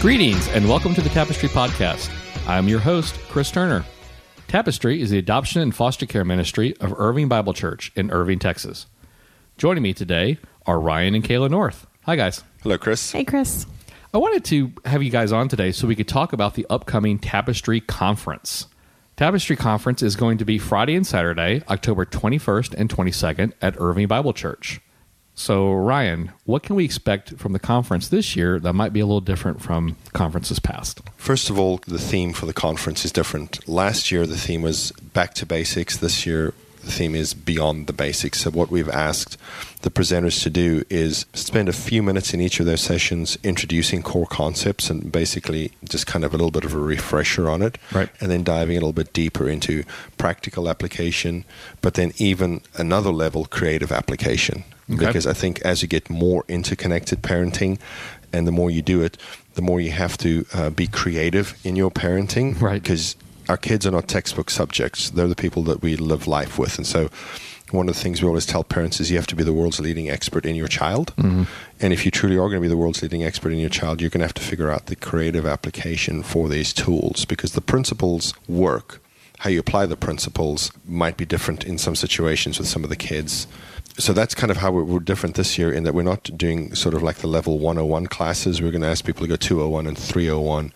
Greetings and welcome to the Tapestry Podcast. I'm your host, Chris Turner. Tapestry is the adoption and foster care ministry of Irving Bible Church in Irving, Texas. Joining me today are Ryan and Kayla North. Hi, guys. Hello, Chris. Hey, Chris. I wanted to have you guys on today so we could talk about the upcoming Tapestry Conference. Tapestry Conference is going to be Friday and Saturday, October 21st and 22nd at Irving Bible Church. So, Ryan, what can we expect from the conference this year that might be a little different from conferences past? First of all, the theme for the conference is different. Last year, the theme was back to basics. This year, the theme is beyond the basics. So, what we've asked the presenters to do is spend a few minutes in each of their sessions introducing core concepts and basically just kind of a little bit of a refresher on it. Right. And then diving a little bit deeper into practical application, but then even another level creative application. Okay. Because I think as you get more interconnected parenting and the more you do it, the more you have to uh, be creative in your parenting. Right. Because our kids are not textbook subjects. They're the people that we live life with. And so one of the things we always tell parents is you have to be the world's leading expert in your child. Mm-hmm. And if you truly are going to be the world's leading expert in your child, you're going to have to figure out the creative application for these tools because the principles work. How you apply the principles might be different in some situations with some of the kids. So that's kind of how we're, we're different this year in that we're not doing sort of like the level 101 classes. We're going to ask people to go 201 and 301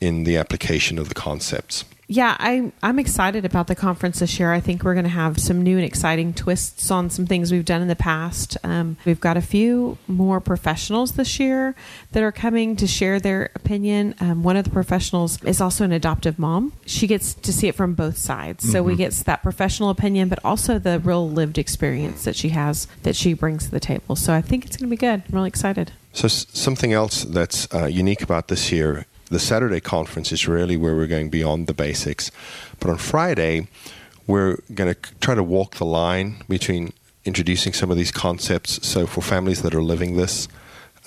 in the application of the concepts. Yeah, I, I'm excited about the conference this year. I think we're going to have some new and exciting twists on some things we've done in the past. Um, we've got a few more professionals this year that are coming to share their opinion. Um, one of the professionals is also an adoptive mom. She gets to see it from both sides. So we get that professional opinion, but also the real lived experience that she has that she brings to the table. So I think it's going to be good. I'm really excited. So s- something else that's uh, unique about this year, the Saturday conference is really where we're going beyond the basics, but on Friday we're going to try to walk the line between introducing some of these concepts. So for families that are living this.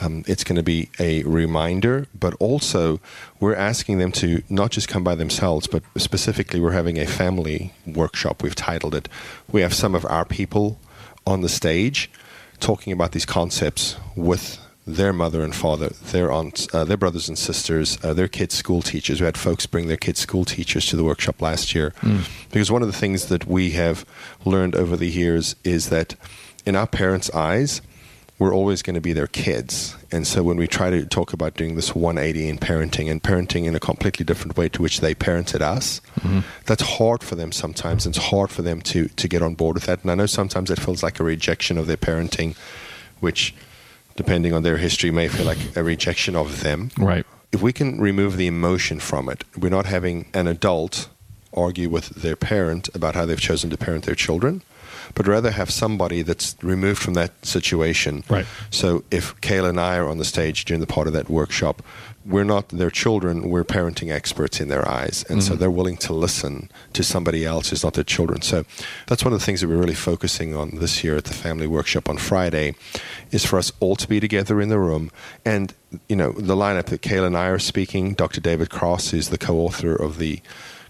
Um, it's going to be a reminder, but also we're asking them to not just come by themselves, but specifically, we're having a family workshop. We've titled it. We have some of our people on the stage talking about these concepts with their mother and father, their aunts, uh, their brothers and sisters, uh, their kids' school teachers. We had folks bring their kids' school teachers to the workshop last year. Because one of the things that we have learned over the years is that in our parents' eyes, we're always going to be their kids. And so when we try to talk about doing this 180 in parenting and parenting in a completely different way to which they parented us, that's hard for them sometimes. It's hard for them to, to get on board with that. And I know sometimes it feels like a rejection of their parenting, which, depending on their history, may feel like a rejection of them. Right. If we can remove the emotion from it, we're not having an adult argue with their parent about how they've chosen to parent their children, but rather have somebody that's removed from that situation. Right. So if Kayla and I are on the stage during the part of that workshop, we're not their children, we're parenting experts in their eyes. And so mm-hmm. they're willing to listen to somebody else who's not their children. So that's one of the things that we're really focusing on this year at the family workshop on Friday is for us all to be together in the room. And, you know, the lineup that Kayla and I are speaking, Dr. David Cross, who's the co author of the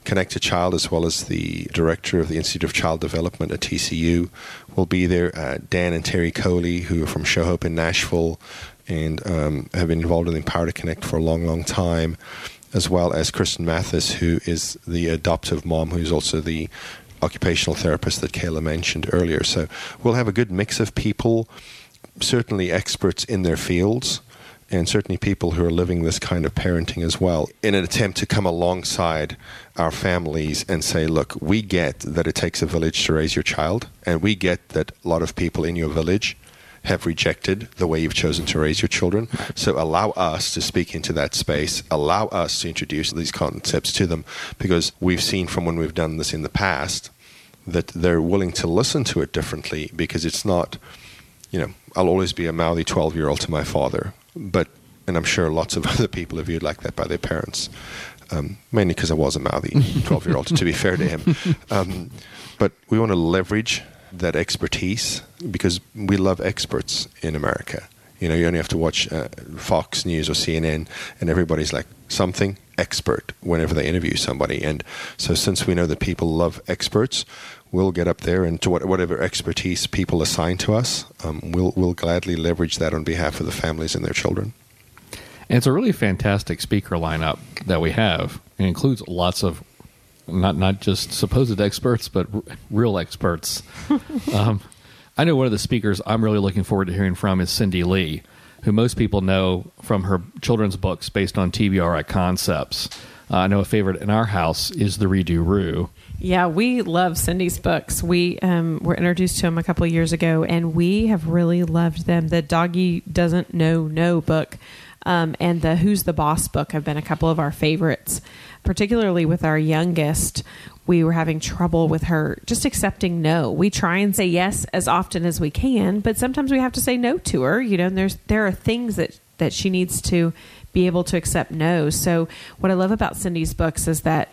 Connected Child, as well as the director of the Institute of Child Development at TCU, will be there. Uh, Dan and Terry Coley, who are from Show Hope in Nashville and um, have been involved in Empower to Connect for a long, long time, as well as Kristen Mathis, who is the adoptive mom, who's also the occupational therapist that Kayla mentioned earlier. So we'll have a good mix of people, certainly experts in their fields and certainly people who are living this kind of parenting as well, in an attempt to come alongside our families and say, look, we get that it takes a village to raise your child, and we get that a lot of people in your village have rejected the way you've chosen to raise your children. So allow us to speak into that space, allow us to introduce these concepts to them, because we've seen from when we've done this in the past that they're willing to listen to it differently because it's not you know, I'll always be a mouthy 12 year old to my father. But, and I'm sure lots of other people are viewed like that by their parents, um, mainly because I was a mouthy 12 year old, to be fair to him. Um, but we want to leverage that expertise because we love experts in America. You know, you only have to watch uh, Fox News or CNN, and everybody's like something expert whenever they interview somebody. And so, since we know that people love experts, we'll get up there and to whatever expertise people assign to us, um, we'll we'll gladly leverage that on behalf of the families and their children. And it's a really fantastic speaker lineup that we have. It includes lots of not not just supposed experts, but r- real experts. um, I know one of the speakers I'm really looking forward to hearing from is Cindy Lee, who most people know from her children's books based on TBRI concepts. Uh, I know a favorite in our house is the Redo Roo. Yeah, we love Cindy's books. We um, were introduced to them a couple years ago, and we have really loved them. The Doggy Doesn't Know No book um, and the Who's the Boss book have been a couple of our favorites, particularly with our youngest. We were having trouble with her just accepting no. We try and say yes as often as we can, but sometimes we have to say no to her. You know, and there's there are things that that she needs to be able to accept no. So what I love about Cindy's books is that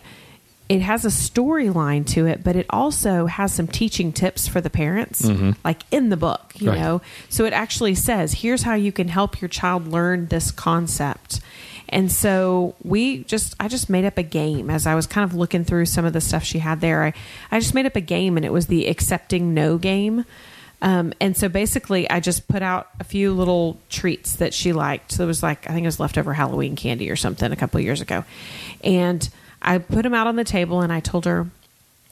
it has a storyline to it, but it also has some teaching tips for the parents, mm-hmm. like in the book, you Right. know. So it actually says, here's how you can help your child learn this concept. And so we just, I just made up a game as I was kind of looking through some of the stuff she had there. I, I just made up a game and it was the accepting no game. Um, and so basically, I just put out a few little treats that she liked. So it was like, I think it was leftover Halloween candy or something a couple years ago. And I put them out on the table and I told her,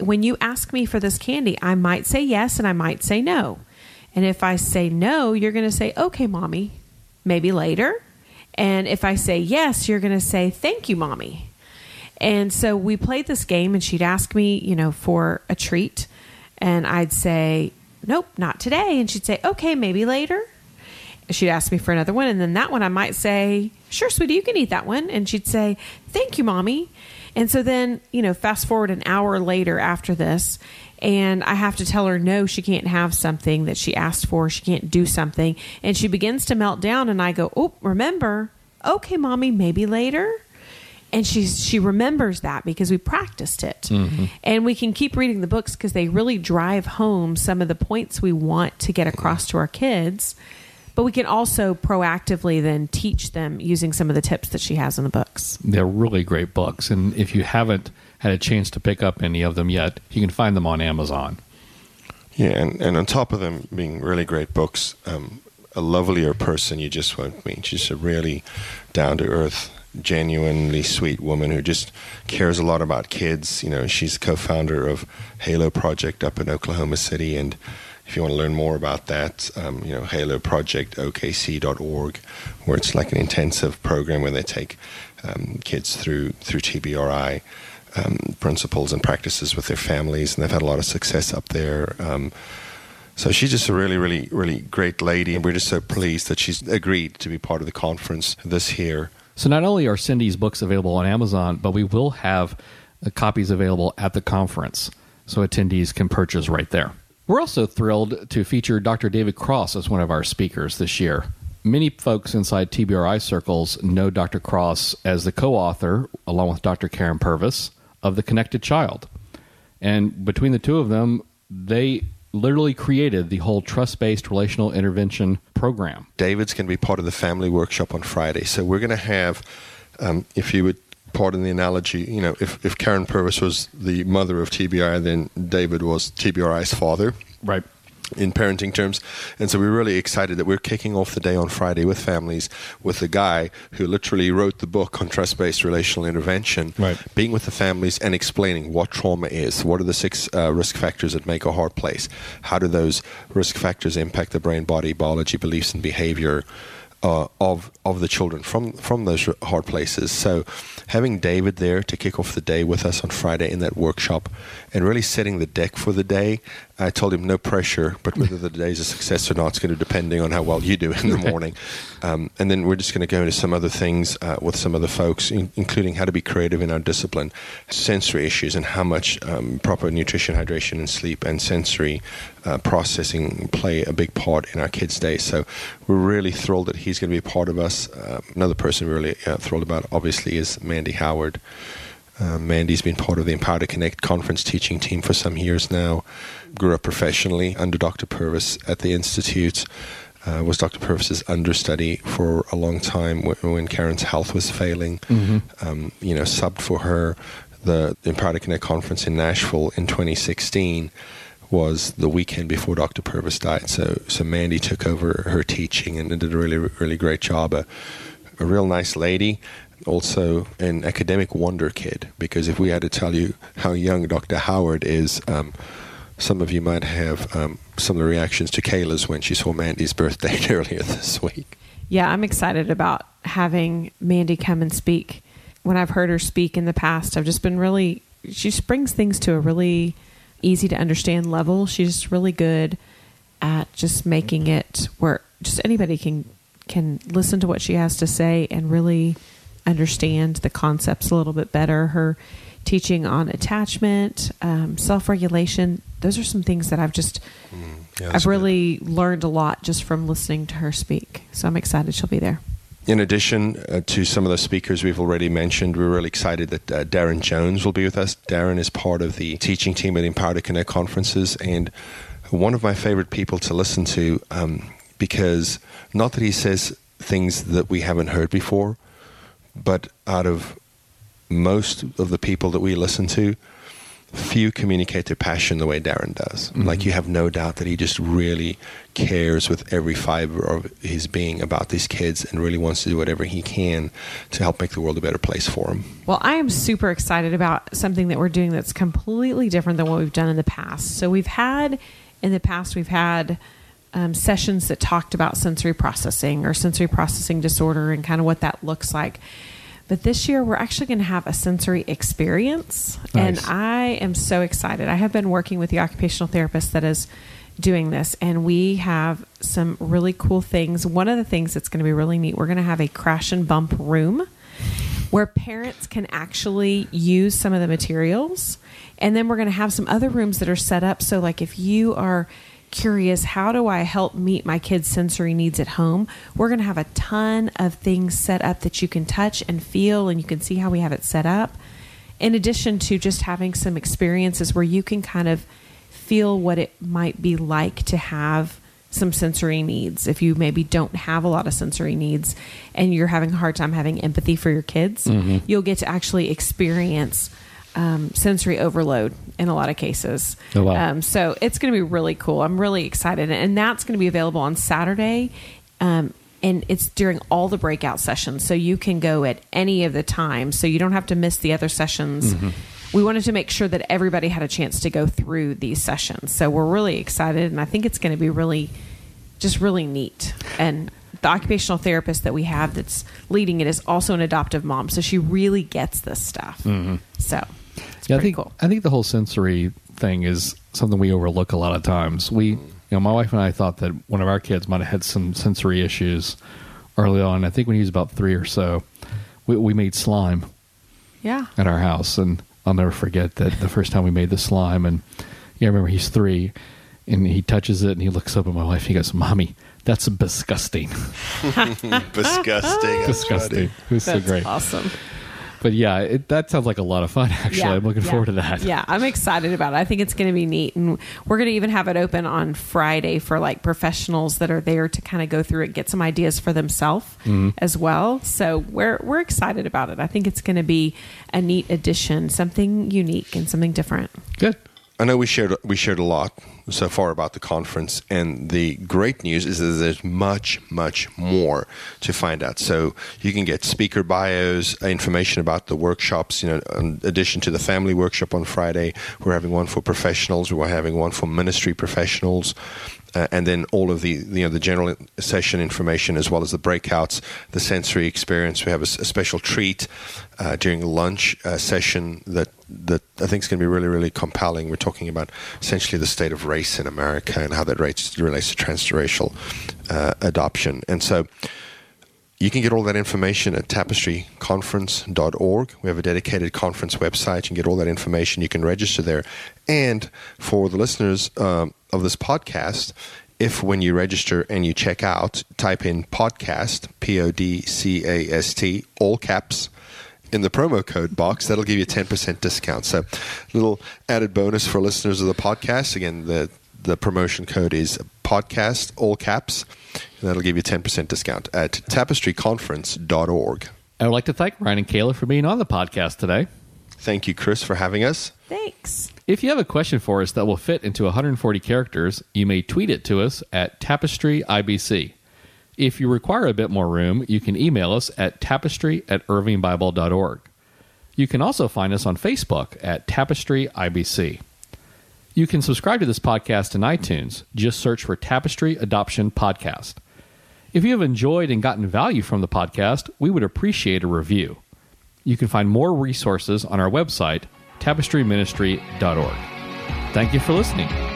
when you ask me for this candy, I might say yes and I might say no. And if I say no, you're going to say, okay, mommy, maybe later. And if I say yes, you're going to say, thank you, mommy. And so we played this game, and she'd ask me, you know, for a treat. And I'd say, nope, not today. And she'd say, okay, maybe later. She'd ask me for another one. And then that one, I might say, sure, sweetie, you can eat that one. And she'd say, thank you, mommy. And so then, you know, fast forward an hour later after this, and I have to tell her no, she can't have something that she asked for. She can't do something. And she begins to melt down. And I go, oh, remember, okay, mommy, maybe later and she's she remembers that because we practiced it mm-hmm. and we can keep reading the books because they really drive home some of the points we want to get across to our kids but we can also proactively then teach them using some of the tips that she has in the books They're really great books, and if you haven't had a chance to pick up any of them yet, you can find them on Amazon. Yeah, and, and on top of them being really great books, um, a lovelier person you just won't meet. She's a really down to earth, genuinely sweet woman who just cares a lot about kids. You know, she's co founder of Halo Project up in Oklahoma City. And if you want to learn more about that, um, you know, Halo Project, OKC.org, where it's like an intensive program where they take um, kids through through TBRI um, principles and practices with their families, and they've had a lot of success up there. Um, so she's just a really, really, really great lady, and we're just so pleased that she's agreed to be part of the conference this year. So not only are Cindy's books available on Amazon, but we will have uh, copies available at the conference, so attendees can purchase right there. We're also thrilled to feature Dr. David Cross as one of our speakers this year. Many folks inside TBRI circles know Dr. Cross as the co-author, along with Dr. Karyn Purvis, of The Connected Child. And between the two of them, they literally created the whole trust-based relational intervention program. David's going to be part of the family workshop on Friday. So we're going to have, um, if you would pardon the analogy, you know, if, if Karyn Purvis was the mother of TBI, then David was TBRI's father. Right. in parenting terms. And so we're really excited that we're kicking off the day on Friday with families with the guy who literally wrote the book on trust based relational intervention, Right. being with the families and explaining what trauma is. What are the six uh, risk factors that make a hard place? How do those risk factors impact the brain, body, biology, beliefs, and behavior? Uh, of of the children from from those hard places. So, having David there to kick off the day with us on Friday in that workshop, and really setting the deck for the day. I told him no pressure, but whether the day's a success or not is going to depending on how well you do in the morning. Um, and then we're just going to go into some other things uh, with some other folks, in, including how to be creative in our discipline, sensory issues, and how much um, proper nutrition, hydration, and sleep and sensory uh, processing play a big part in our kids' day. So we're really thrilled that he's going to be a part of us. Uh, another person we're really uh, thrilled about, obviously, is Mandy Howard. Uh, Mandy's been part of the Empower to Connect conference teaching team for some years now. Grew up professionally under Dr. Purvis at the Institute. Uh, was Dr. Purvis's understudy for a long time when, when Karyn's health was failing. Um, you know, subbed for her. The Empower to Connect conference in Nashville in 2016 was the weekend before Dr. Purvis died. So, so Mandy took over her teaching and did a really, really great job. Uh, a real nice lady, also an academic wonder kid. Because if we had to tell you how young Dr. Howard is, um, some of you might have um, the reactions to Kayla's when she saw Mandy's birthday earlier this week. Yeah, I'm excited about having Mandy come and speak. When I've heard her speak in the past, I've just been really, she brings things to a really easy to understand level. She's really good at just making it where just anybody can can listen to what she has to say and really understand the concepts a little bit better. Her teaching on attachment, um, self regulation, those are some things that I've just Mm, yeah, I've that's good. really learned a lot just from listening to her speak. So I'm excited she'll be there. In addition uh, to some of the speakers we've already mentioned, we're really excited that uh, Darren Jones will be with us. Darren is part of the teaching team at Empower to Connect conferences and one of my favorite people to listen to um, because not that he says things that we haven't heard before, but out of most of the people that we listen to, few communicate their passion the way Darren does. Mm-hmm. Like you have no doubt that he just really cares with every fiber of his being about these kids and really wants to do whatever he can to help make the world a better place for them. Well, I am super excited about something that we're doing that's completely different than what we've done in the past. So we've had in the past we've had um, sessions that talked about sensory processing or sensory processing disorder and kind of what that looks like. But this year we're actually going to have a sensory experience, and I am so excited. I have been working with the occupational therapist that is doing this, and we have some really cool things. One of the things that's going to be really neat, we're going to have a crash and bump room where parents can actually use some of the materials. And then we're going to have some other rooms that are set up. So, like, if you are curious, how do I help meet my kids' sensory needs at home? We're going to have a ton of things set up that you can touch and feel, and you can see how we have it set up. In addition to just having some experiences where you can kind of feel what it might be like to have some sensory needs. If you maybe don't have a lot of sensory needs and you're having a hard time having empathy for your kids, mm-hmm. you'll get to actually experience um, sensory overload in a lot of cases. Oh, wow. Um, so it's going to be really cool. I'm really excited. And that's going to be available on Saturday. Um, and it's during all the breakout sessions. So you can go at any of the times. So you don't have to miss the other sessions. We wanted to make sure that everybody had a chance to go through these sessions. So we're really excited. And I think it's going to be really, just really neat. And the occupational therapist that we have that's leading it is also an adoptive mom. So she really gets this stuff. So it's Yeah, I think cool. I think the whole sensory thing is something we overlook a lot of times. We, you know, my wife and I thought that one of our kids might have had some sensory issues early on. I think when he was about three or so, we, we made slime Yeah. at our house, and I'll never forget that the first time we made the slime. And yeah, I remember he's three, and he touches it, and he looks up at my wife. He goes, "Mommy, that's disgusting, Disgusting. disgusting." It was so great. awesome. But yeah, it, that sounds like a lot of fun. Actually, Yeah, I'm looking yeah. forward to that. Yeah, I'm excited about it. I think it's going to be neat, and we're going to even have it open on Friday for like professionals that are there to kind of go through it, get some ideas for themselves Mm-hmm. as well. So we're we're excited about it. I think it's going to be a neat addition, something unique and something different. Good. I know we shared we shared a lot so far about the conference, and the great news is that there's much, much more to find out. So you can get speaker bios, uh, information about the workshops. You know, in addition to the family workshop on Friday, we're having one for professionals. We're having one for ministry professionals. Uh, and then all of the you know the general session information as well as the breakouts, the sensory experience. We have a special treat uh, during lunch uh, session that that I think is going to be really really compelling. We're talking about essentially the state of race in America and how that relates, relates to transracial uh, adoption. And so you can get all that information at tapestryconference.org. We have a dedicated conference website. You can get all that information. You can register there. And for the listeners um, of this podcast, if when you register and you check out, type in podcast, P O D C A S T, all caps, in the promo code box, that'll give you a 10% discount. So, little added bonus for listeners of the podcast. Again, the the promotion code is podcast, all caps, and that'll give you a 10% discount at tapestryconference.org. I would like to thank Ryan and Kayla for being on the podcast today. Thank you, Chris, for having us. Thanks. If you have a question for us that will fit into 140 characters, you may tweet it to us at Tapestry IBC. If you require a bit more room, you can email us at tapestry at irvingbible.org. You can also find us on Facebook at Tapestry IBC. You can subscribe to this podcast in iTunes. Just search for Tapestry Adoption Podcast. If you have enjoyed and gotten value from the podcast, we would appreciate a review. You can find more resources on our website, tapestryministry.org. Thank you for listening.